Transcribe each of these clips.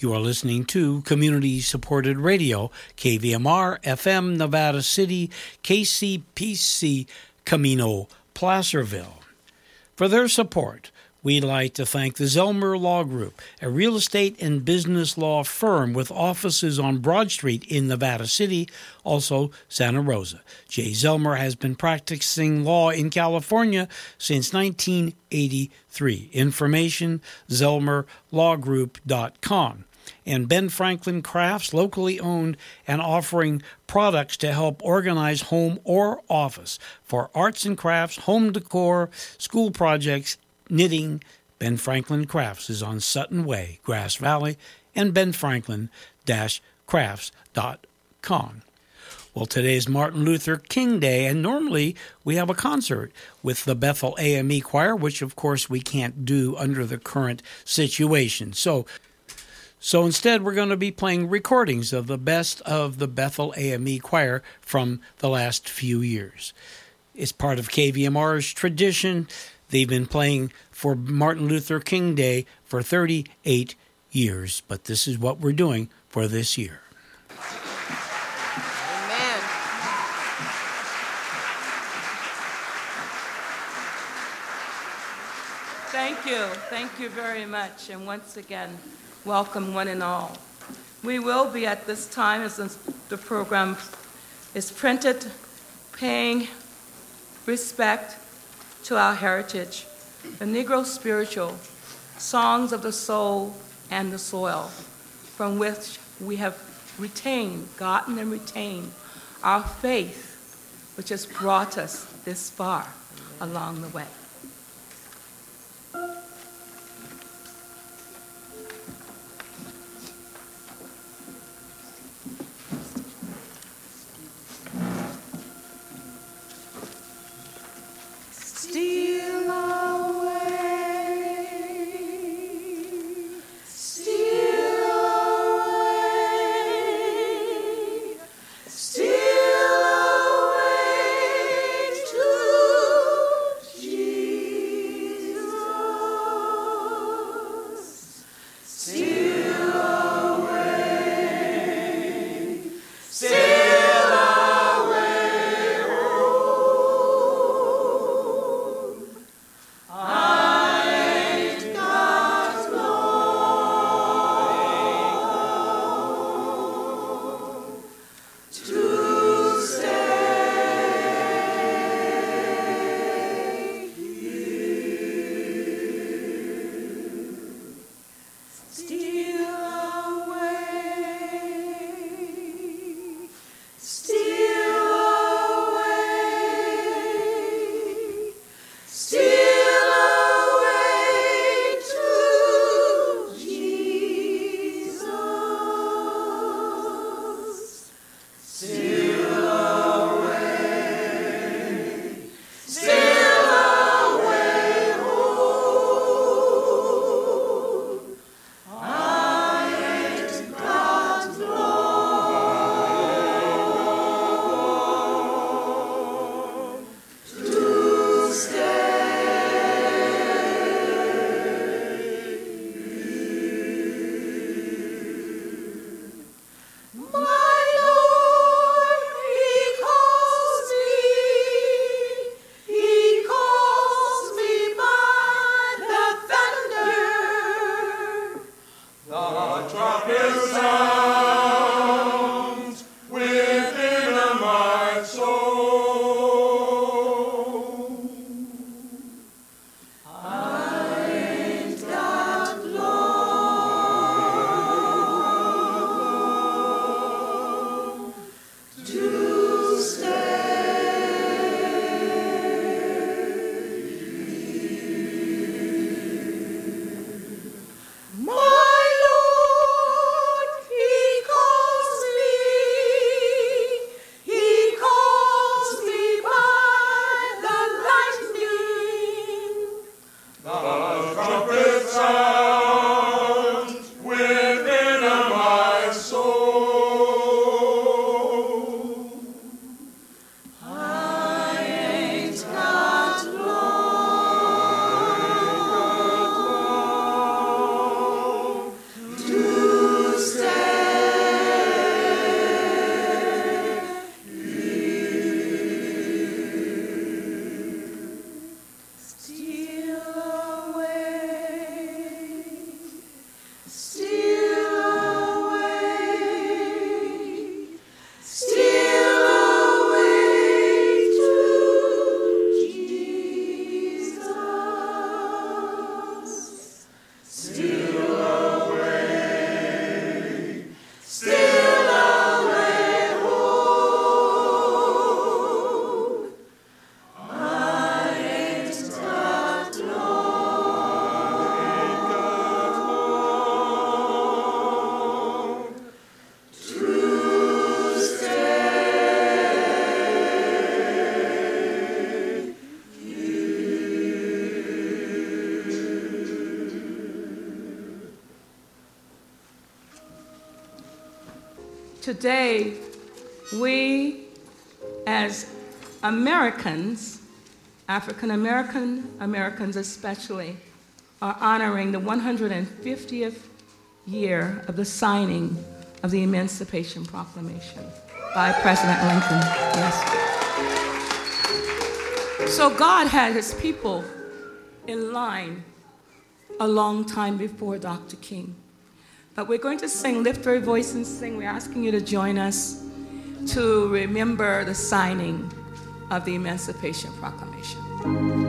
You are listening to community supported radio, KVMR FM Nevada City, KCPC Camino Placerville. For their support, We'd like to thank the Zelmer Law Group, a real estate and business law firm with offices on Broad Street in Nevada City, also Santa Rosa. Jay Zelmer has been practicing law in California since 1983. Information zelmerlawgroup.com and Ben Franklin Crafts, locally owned and offering products to help organize home or office for arts and crafts, home decor, school projects, knitting. Ben Franklin Crafts is on Sutton Way, Grass Valley, and Ben benfranklin-crafts.com. Well, today is Martin Luther King Day, and normally we have a concert with the Bethel AME Choir, which of course we can't do under the current situation. So, so instead, we're going to be playing recordings of the best of the Bethel AME Choir from the last few years. It's part of KVMR's tradition They've been playing for Martin Luther King Day for 38 years, but this is what we're doing for this year. Amen. Thank you. Thank you very much. And once again, welcome one and all. We will be at this time, as the program is printed, paying respect to our heritage, the Negro spiritual, songs of the soul and the soil, from which we have retained, gotten and retained our faith, which has brought us this far along the way. Today we, as Americans, African American Americans especially, are honoring the 150th year of the signing of the Emancipation Proclamation by President Lincoln. Yes. So God had his people in line a long time before Dr. King. But we're going to sing, lift your voice and sing. We're asking you to join us to remember the signing of the Emancipation Proclamation.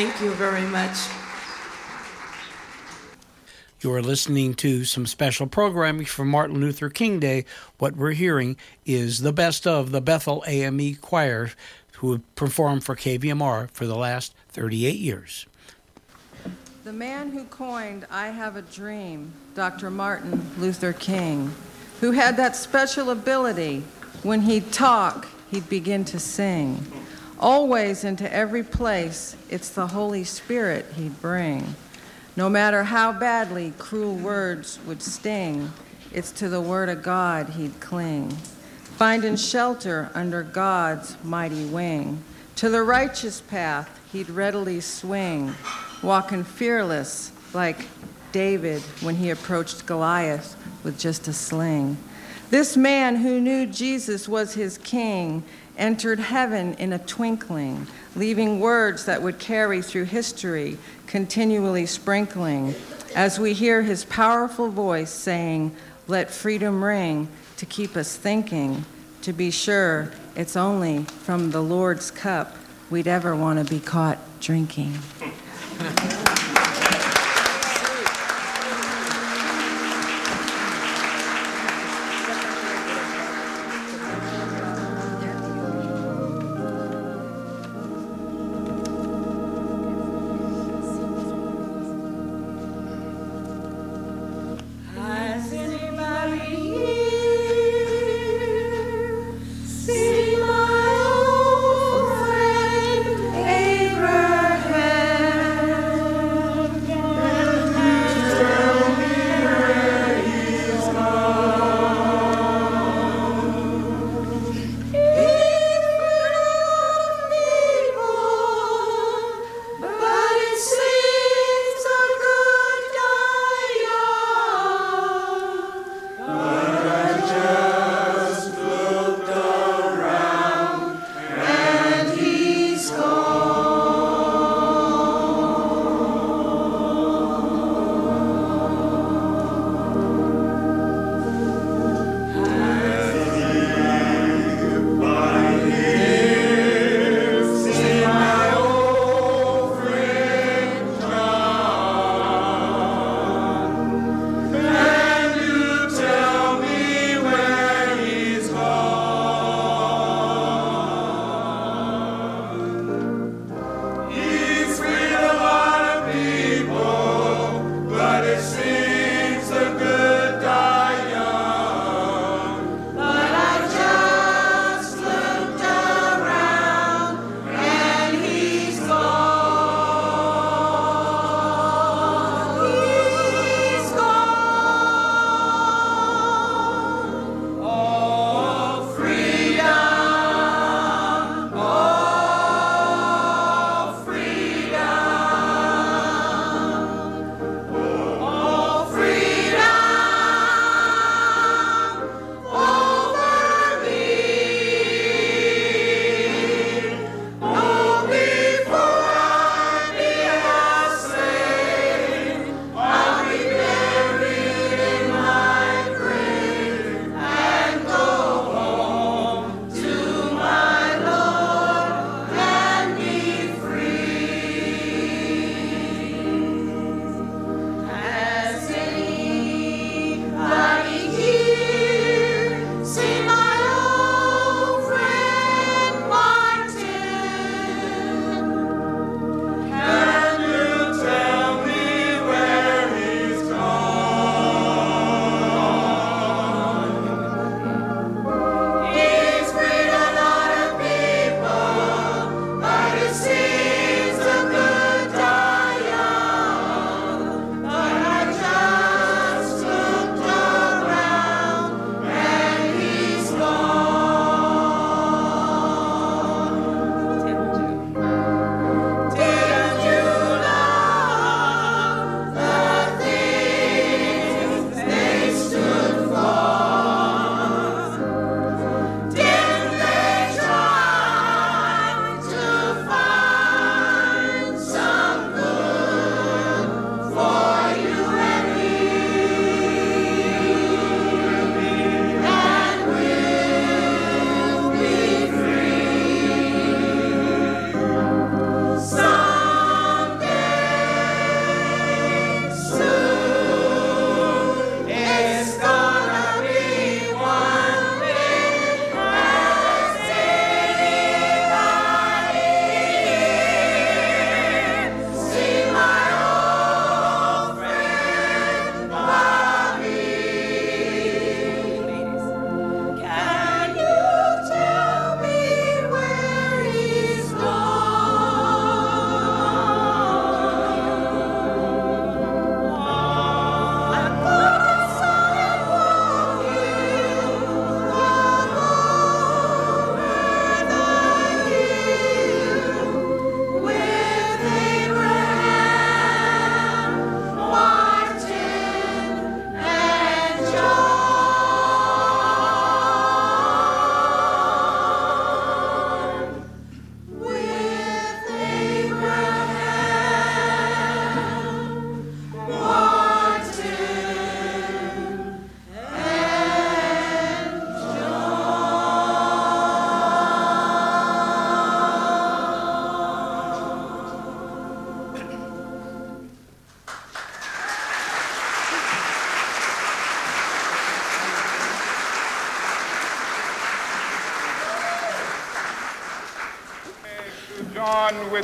Thank you very much. You are listening to some special programming for Martin Luther King Day. What we're hearing is the best of the Bethel AME Choir, who have performed for KVMR for the last 38 years. The man who coined I Have a Dream, Dr. Martin Luther King, who had that special ability when he'd talk, he'd begin to sing. Always into every place, it's the Holy Spirit he'd bring. No matter how badly cruel words would sting, it's to the Word of God he'd cling. Finding shelter under God's mighty wing. To the righteous path he'd readily swing, walking fearless like David when he approached Goliath with just a sling. This man who knew Jesus was his king entered heaven in a twinkling, leaving words that would carry through history, continually sprinkling, as we hear his powerful voice saying, Let freedom ring, to keep us thinking, to be sure it's only from the Lord's cup we'd ever want to be caught drinking.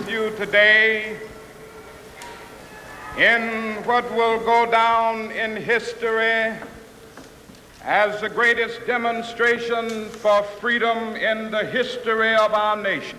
With you today in what will go down in history as the greatest demonstration for freedom in the history of our nation.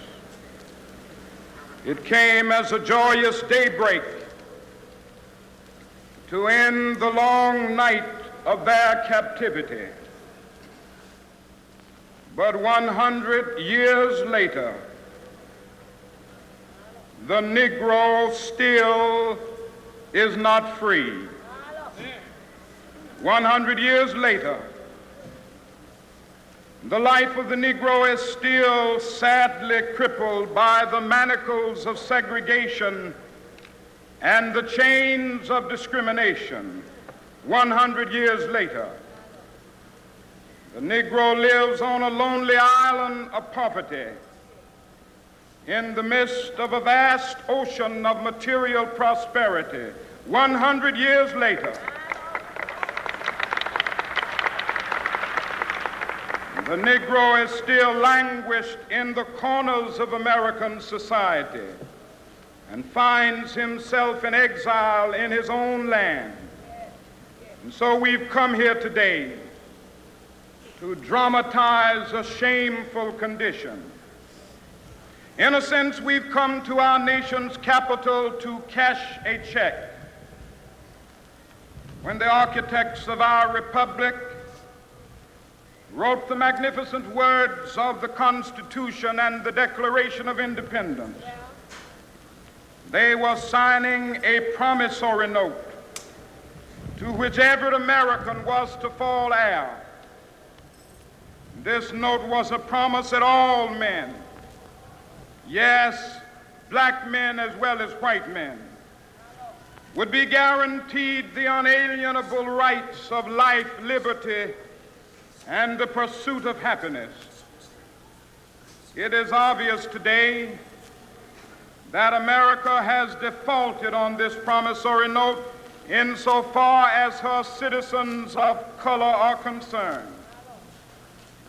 It came as a joyous daybreak to end the long night of their captivity. But 100 years later, the Negro still is not free. 100 years later, the life of the Negro is still sadly crippled by the manacles of segregation and the chains of discrimination. 100 years later, the Negro lives on a lonely island of poverty in the midst of a vast ocean of material prosperity. 100 years later, the Negro is still languished in the corners of American society and finds himself in exile in his own land. And so we've come here today to dramatize a shameful condition. In a sense, we've come to our nation's capital to cash a check. When the architects of our republic wrote the magnificent words of the Constitution and the Declaration of Independence, they were signing a promissory note to which every American was to fall heir. This note was a promise that all men, yes, black men as well as white men, would be guaranteed the unalienable rights of life, liberty, and the pursuit of happiness. It is obvious today that America has defaulted on this promissory note insofar as her citizens of color are concerned.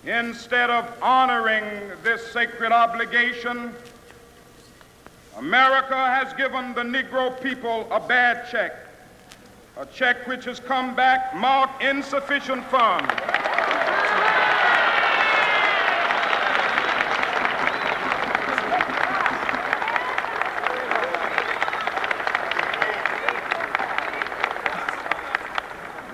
Instead of honoring this sacred obligation, America has given the Negro people a bad check, a check which has come back marked insufficient funds.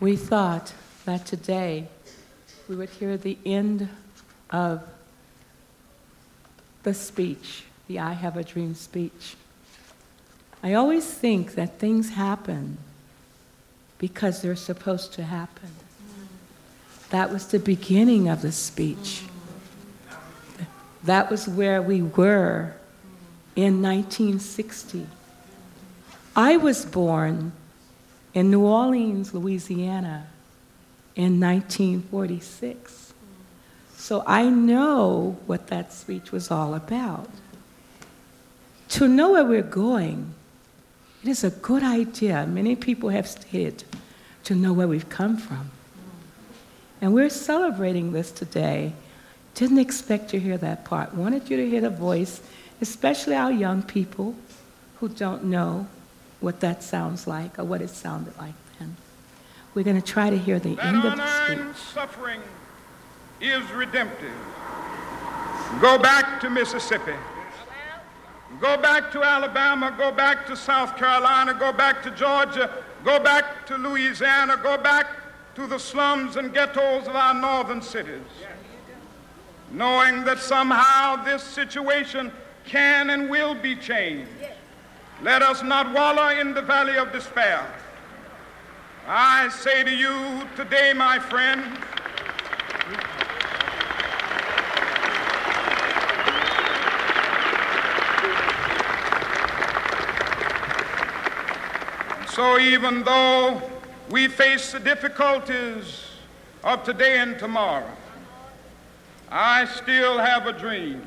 We thought that today we would hear the end of the speech, the I Have a Dream speech. I always think that things happen because they're supposed to happen. That was the beginning of the speech. That was where we were in 1960. I was born in New Orleans, Louisiana, in 1946. So I know what that speech was all about. To know where we're going, it is a good idea. Many people have stated to know where we've come from. And we're celebrating this today. Didn't expect to hear that part. Wanted you to hear the voice, especially our young people who don't know what that sounds like or what it sounded like then. We're going to try to hear the that end of the speech. suffering is redemptive. Go back to Mississippi. Go back to Alabama. Go back to South Carolina. Go back to Georgia. Go back to Louisiana. Go back to the slums and ghettos of our northern cities. Knowing that somehow this situation can and will be changed. Let us not wallow in the valley of despair. I say to you today, my friend, so even though we face the difficulties of today and tomorrow, I still have a dream.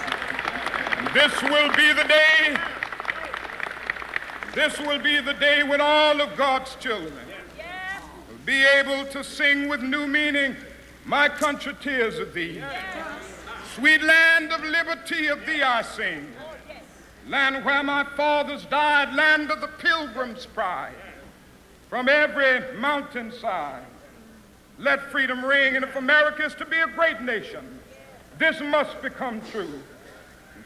This will be the day. This will be the day when all of God's children will be able to sing with new meaning, My country tears of thee. Sweet land of liberty of thee I sing. Land where my fathers died, land of the pilgrim's pride. From every mountainside, let freedom ring. And if America is to be a great nation, this must become true.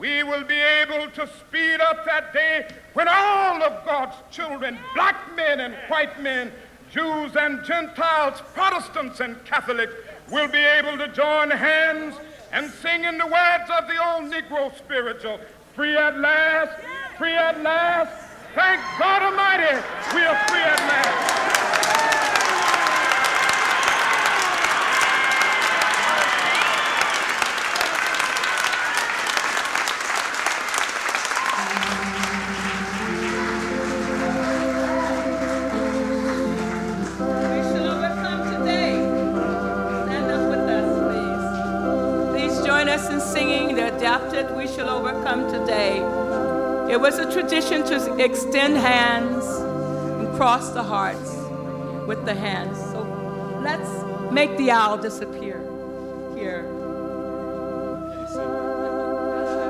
we will be able to speed up that day when all of God's children, black men and white men, Jews and Gentiles, Protestants and Catholics, will be able to join hands and sing in the words of the old Negro spiritual, free at last, free at last. Thank God Almighty, we are free at last. Extend hands and cross the hearts with the hands. So let's make the owl disappear here.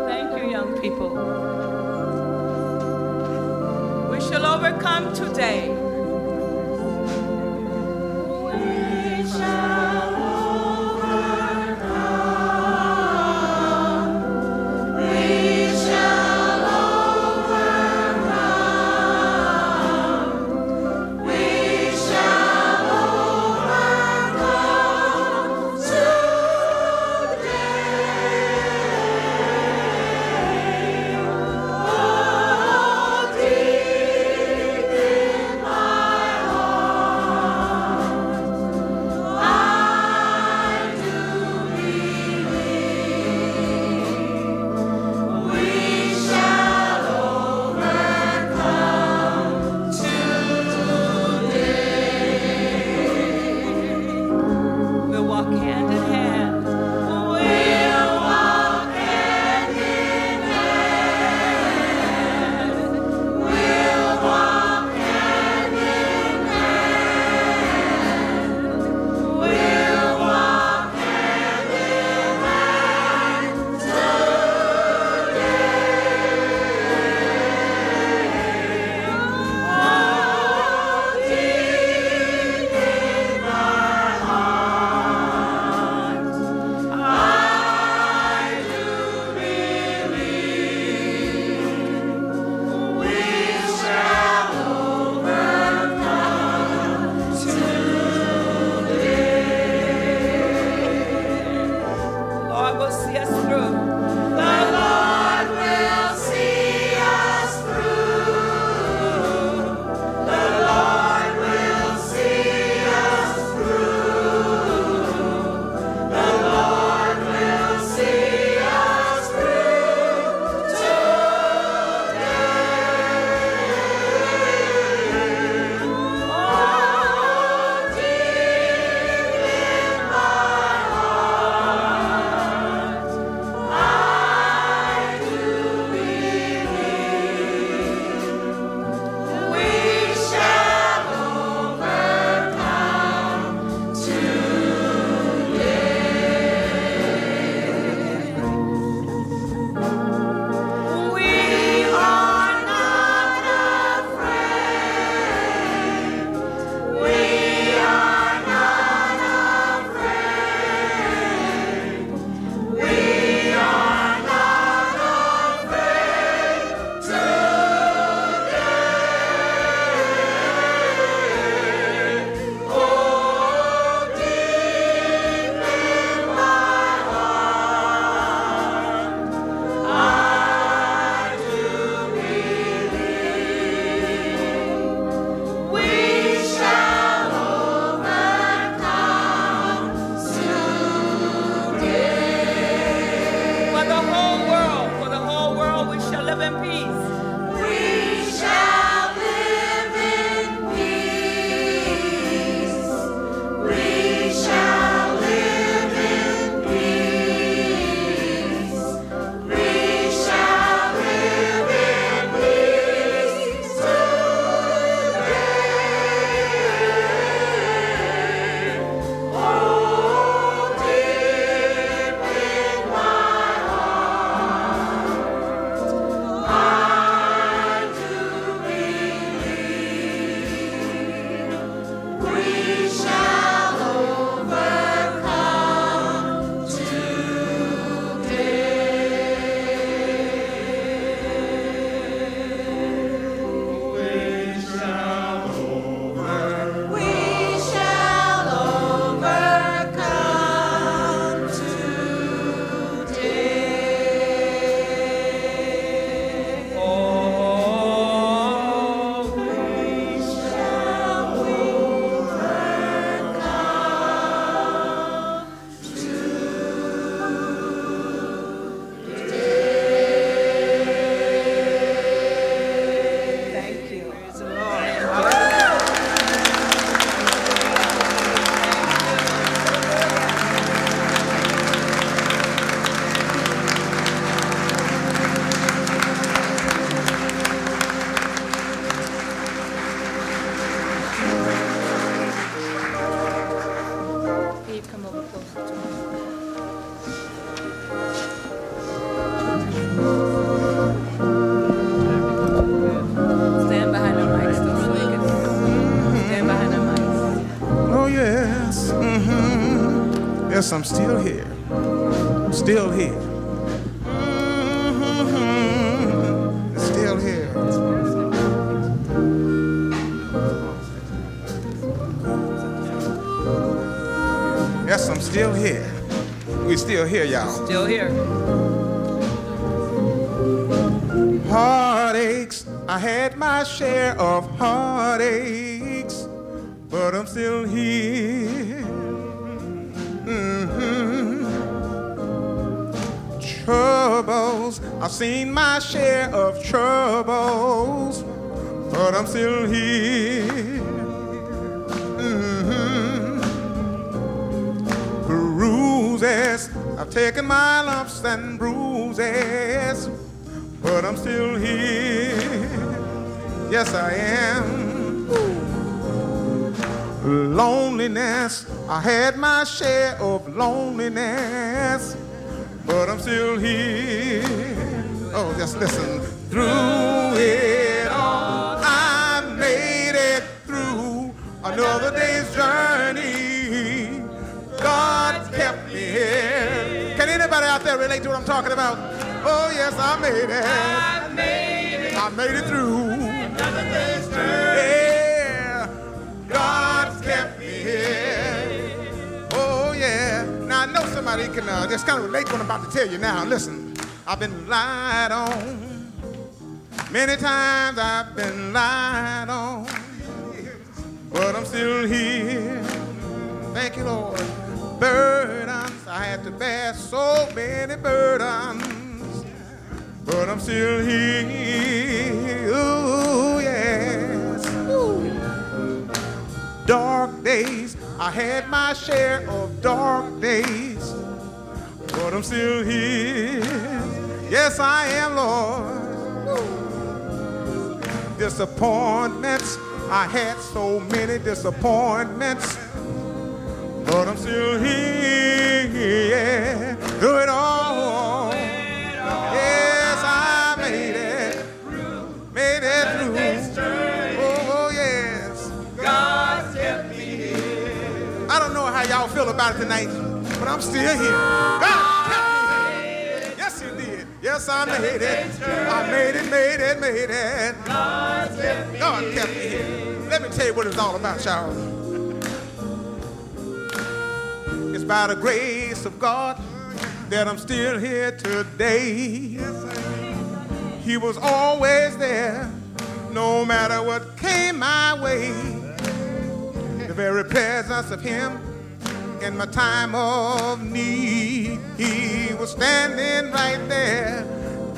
Thank you, young people. We shall overcome today. Yes, I'm still here. Still here. Mm-hmm. Still here. Yes, I'm still here. We still here, y'all. Still here. Heartaches, I had my share of heartaches, but I'm still here. Seen my share of troubles, but I'm still here. Mhm. Bruises, I've taken my lumps and bruises but I'm still here. Yes, I am. Loneliness, I had my share of loneliness, but I'm still here. Oh, just listen. Through it all, I made it through another day's journey. God kept me here. Can anybody out there relate to what I'm talking about? Oh, yes, I made it. I made it. I made it through. Another day's journey. God kept me here. Oh, yeah. Now, I know somebody can uh, just kind of relate to what I'm about to tell you now. Listen, I've been lied on. Many times I've been lied on. But I'm still here. Thank you, Lord. Burdens, I had to bear so many burdens but I'm still here. Ooh, yes. Ooh. Dark days, I had my share of dark days, but I'm still here. Yes, I am, Lord. Disappointments, I had so many disappointments, but I'm still here. Yeah. Through it all. Yes, I made it. Made it through. Oh, oh, yes. God kept me here. I don't know how y'all feel about it tonight, but I'm still here. God Yes, I made it. I made it, made it, made it. God kept me here. Let me tell you what it's all about, y'all. It's by the grace of God that I'm still here today. He was always there, no matter what came my way. The very presence of Him in my time of need. He was standing right there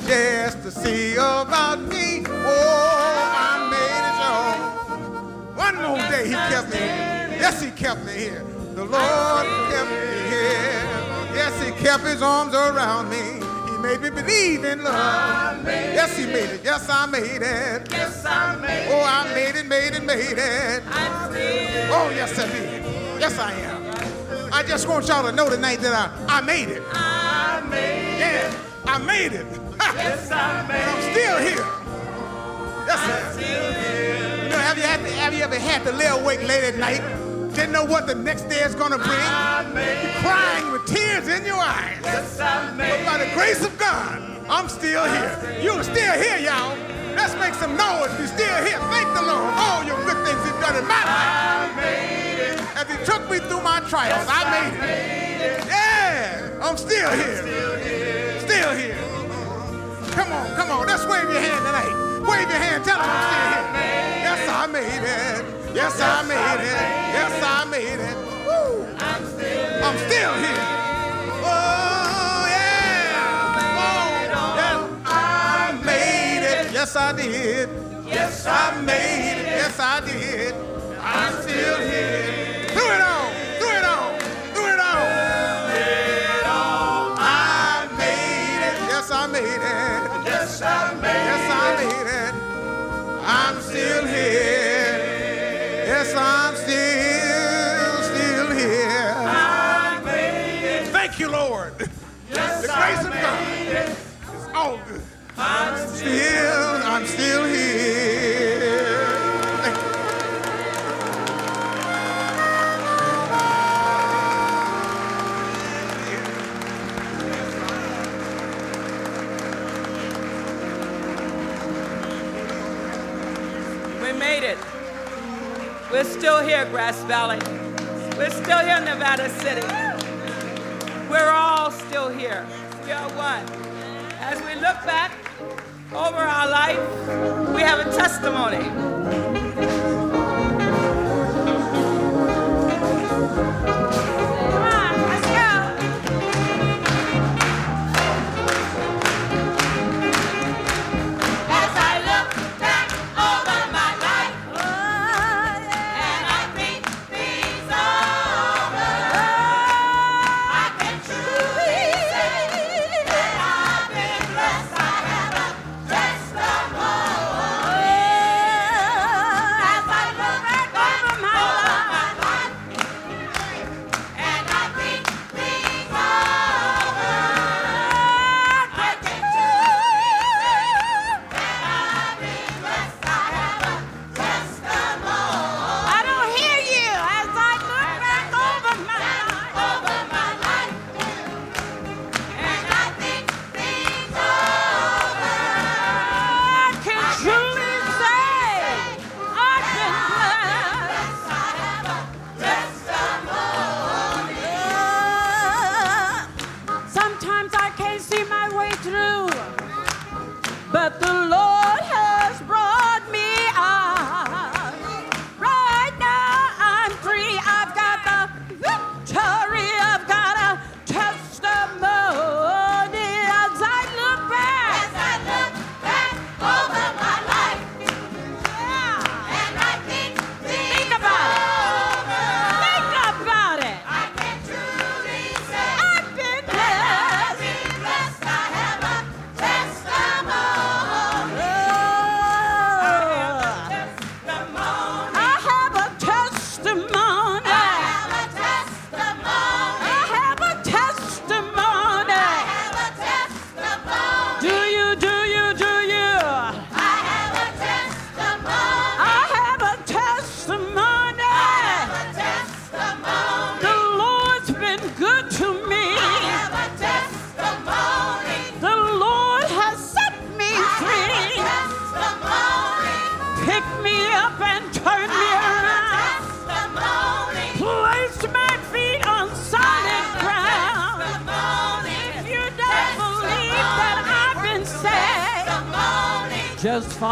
just to see about me. Oh, I made it, y'all. One more day He kept me. Yes, He kept me here. The Lord kept me here. Yes, He kept His arms around me. He made me believe in love. Yes, He made it. Yes, I made it. Yes, I made it. Oh, I made it, made it, made it. Oh, yes, I did. Yes, I am. I just want y'all to know tonight that I, I made it. I made Yeah, I made it. Yes, I made it. I'm still here. Yes, sir. Still here. You know, have you, had to, have you ever had to lay awake late at night? Didn't know what the next day is gonna bring? I made Crying with tears in your eyes. Yes, I made but By the grace of God, I'm still here. You're still here, y'all. Let's make some noise. You're still here. Thank the Lord. All your good things He's done in my life. I made it. He took me through my trials, I made it. Yeah, I'm still here. Still here. Come on, come on. Let's wave your hand tonight. Wave your hand. Tell them I'm still here. Yes, I made it. Yes, I made it. Yes, I made it. Woo. I'm still here. Oh, yeah. Oh, yes, I made it. Yes, I did. Yes, I made it. Yes, I did. I'm still here. I made Yes, I made it. I'm still here. Yes, I'm still, still here. I made it. Thank you, Lord. Yes, The I grace of God it. is all good. I'm Still, I'm still here. We're still here, Grass Valley. We're still here, Nevada City. We're all still here. We are one. As we look back over our life, we have a testimony.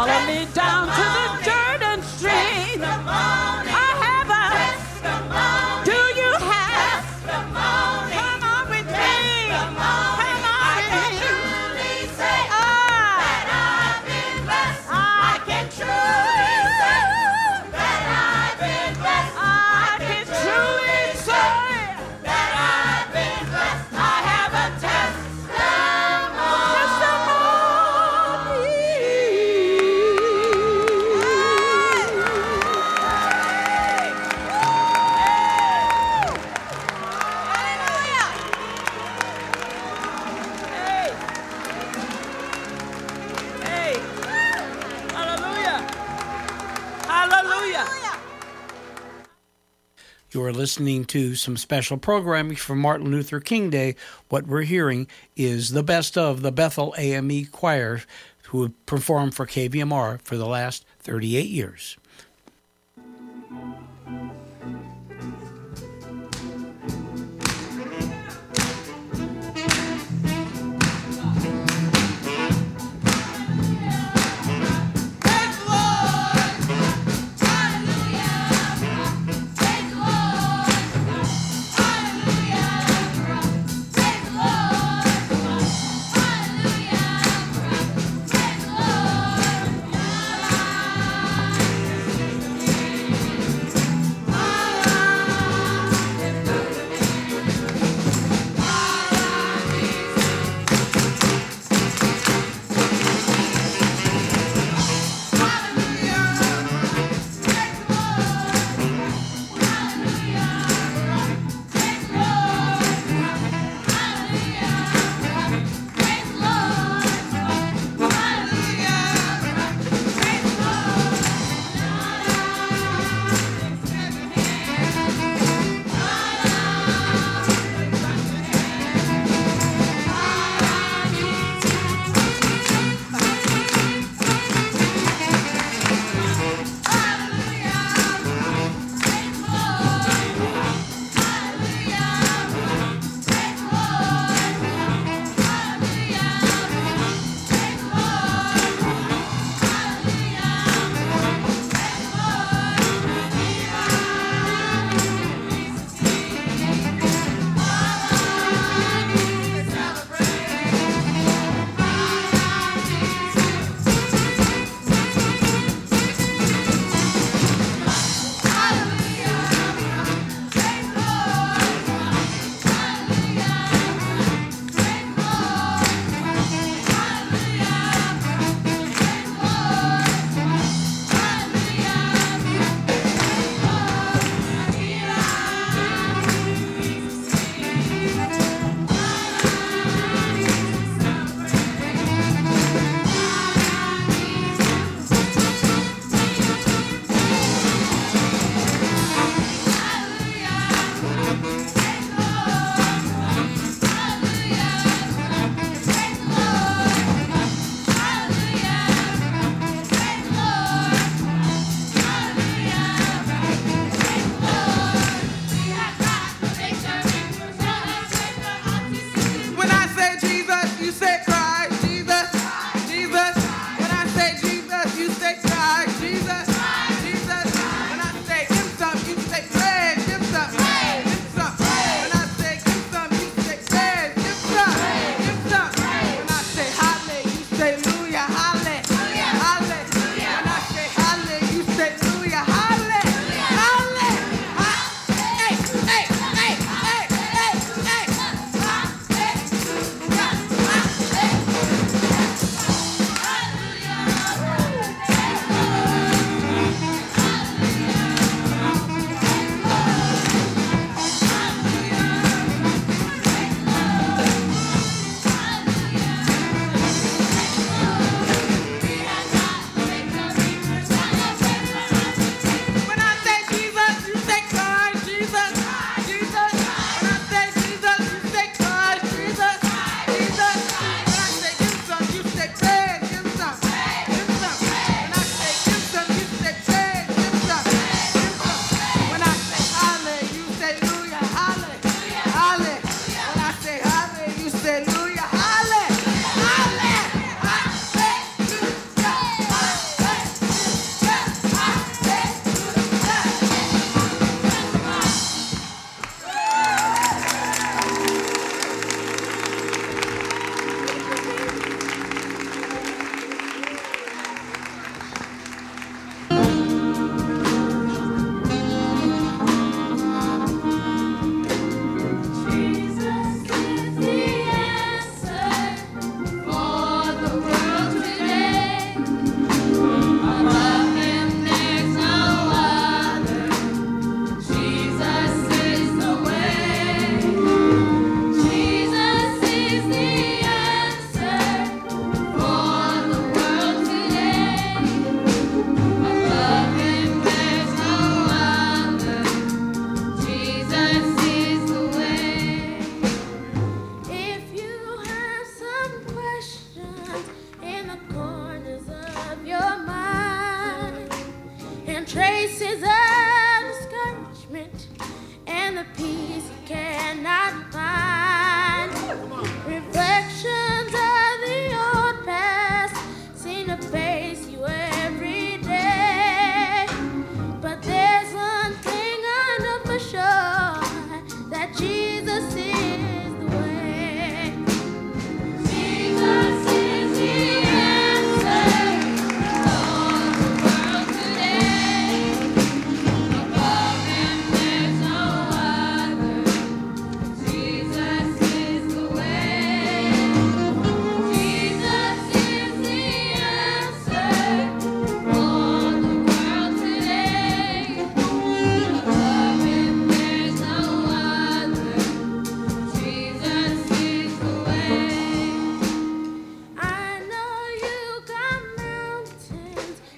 Follow me down to the listening to some special programming for Martin Luther King Day. What we're hearing is the best of the Bethel AME Choir, who have performed for KVMR for the last 38 years.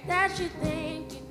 that you think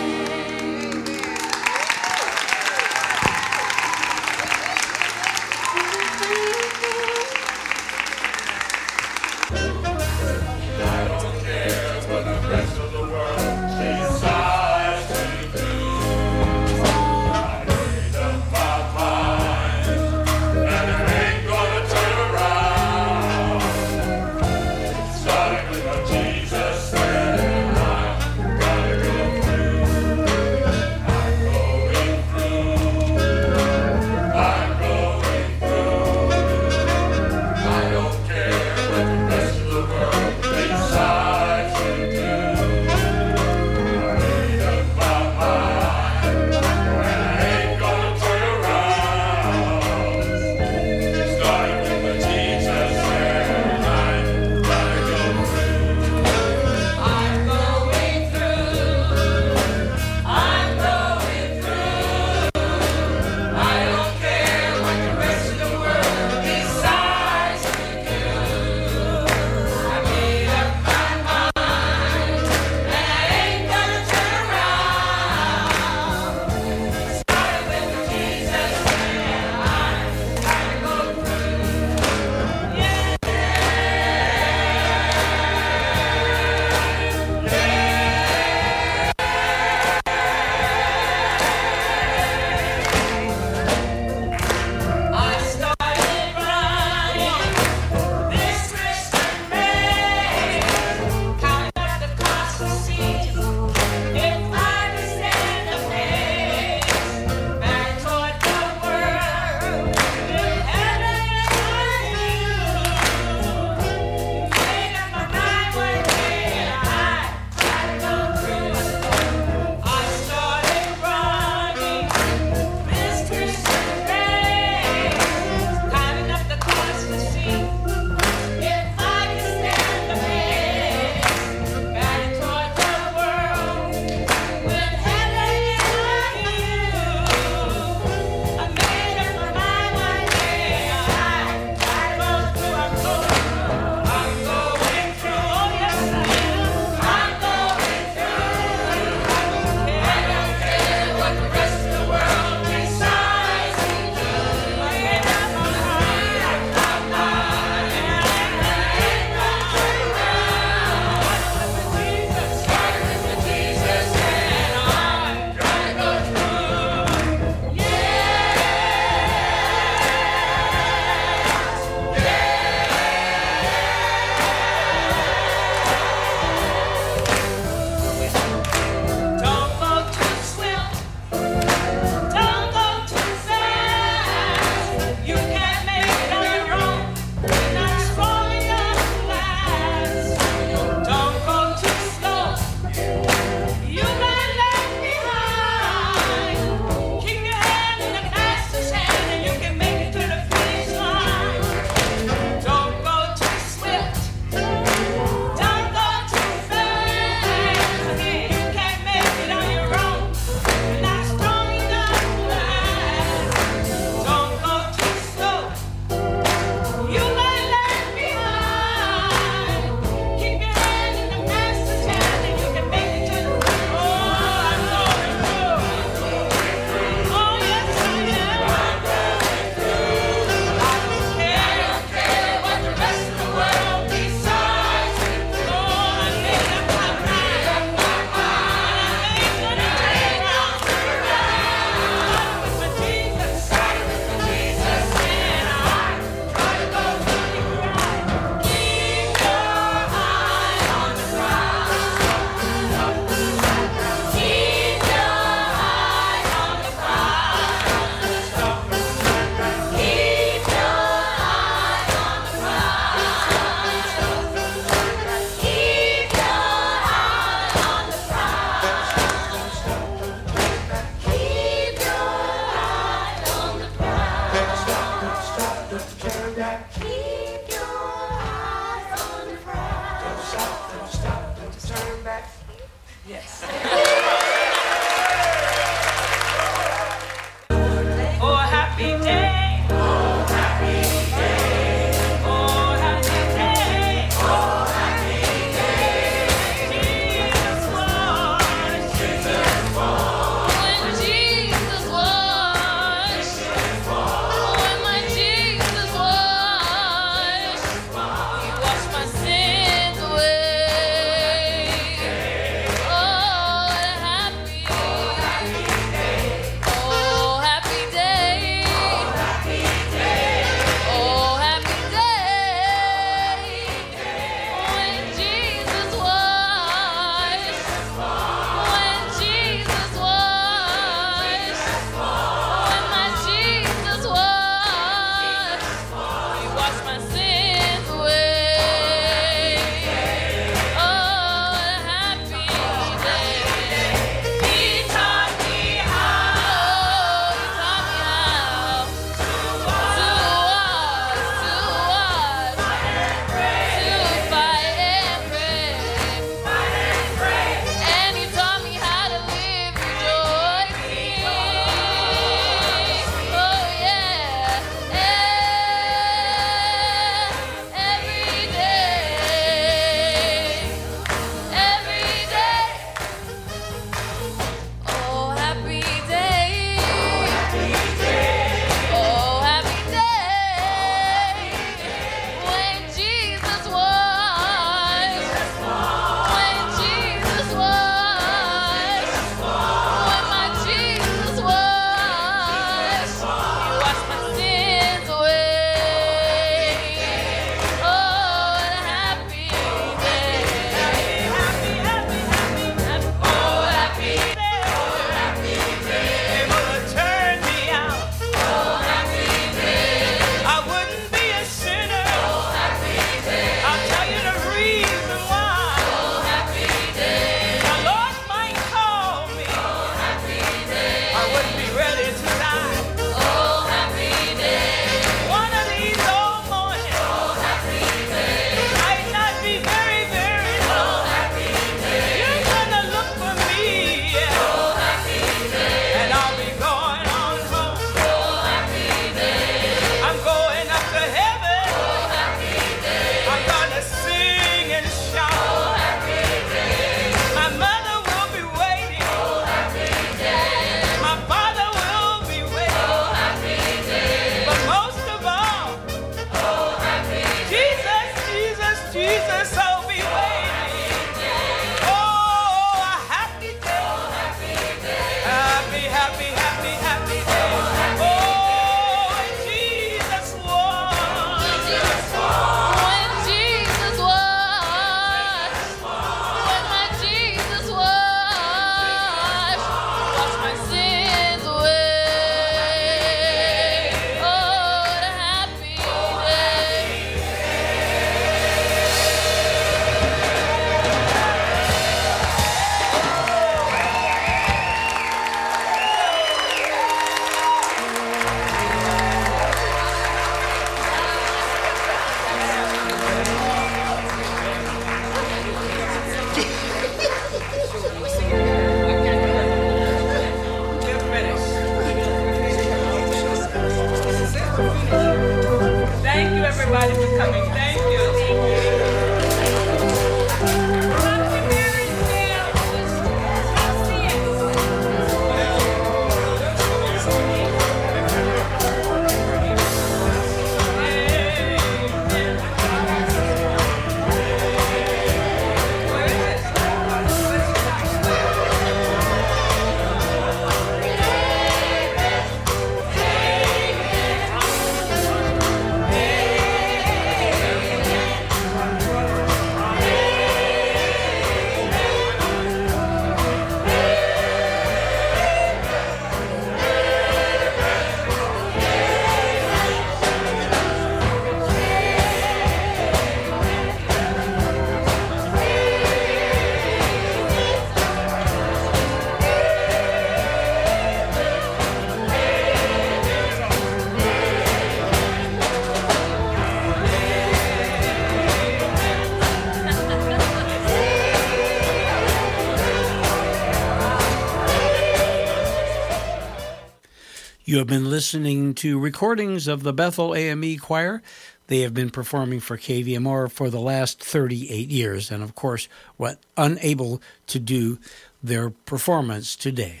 You have been listening to recordings of the Bethel AME Choir. They have been performing for KVMR for the last 38 years, and of course, were unable to do their performance today.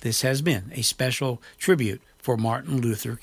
This has been a special tribute for Martin Luther